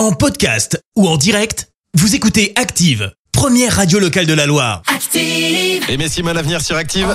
En podcast ou en direct, vous écoutez Active, première radio locale de la Loire. Active. Et Messi à venir sur Active.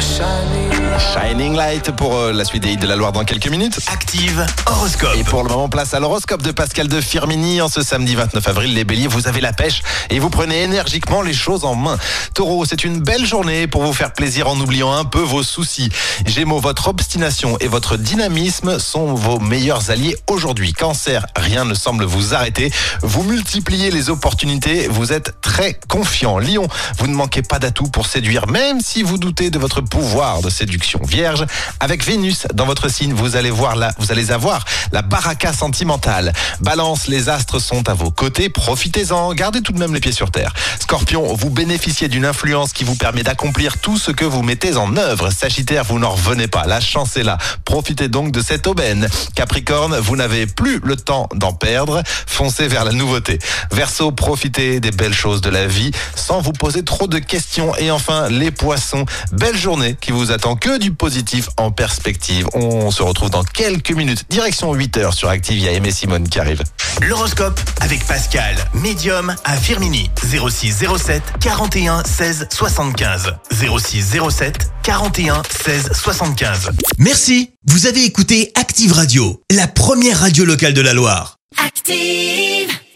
Shining Light pour euh, la suite des hits de la Loire dans quelques minutes. Active horoscope. Et pour le moment, place à l'horoscope de Pascal de Firmini. En ce samedi 29 avril, les béliers, vous avez la pêche et vous prenez énergiquement les choses en main. Taureau, c'est une belle journée pour vous faire plaisir en oubliant un peu vos soucis. Gémeaux, votre obstination et votre dynamisme sont vos meilleurs alliés aujourd'hui. Cancer, rien ne semble vous arrêter. Vous multipliez les opportunités, vous êtes très confiant. Lion, vous ne manquez pas d'atouts pour séduire, même si vous doutez de votre pouvoir de séduction. Vierge, avec Vénus dans votre signe, vous allez voir là, vous allez avoir la baraka sentimentale. Balance, les astres sont à vos côtés, profitez-en, gardez tout de même les pieds sur terre. Scorpion, vous bénéficiez d'une influence qui vous permet d'accomplir tout ce que vous mettez en œuvre. Sagittaire, vous n'en revenez pas, la chance est là. Profitez donc de cette aubaine. Capricorne, vous n'avez plus le temps d'en perdre, foncez vers la nouveauté. Verseau, profitez des belles choses de la vie sans vous poser trop de questions. Et enfin, les poissons, belle journée qui vous attend que du positif en perspective. On se retrouve dans quelques minutes. Direction 8h sur Active, il y a Aimé Simone qui arrive. L'horoscope avec Pascal, médium à Firmini. 06 07 41 16 75. 06 07 41 16 75. Merci. Vous avez écouté Active Radio, la première radio locale de la Loire. Active.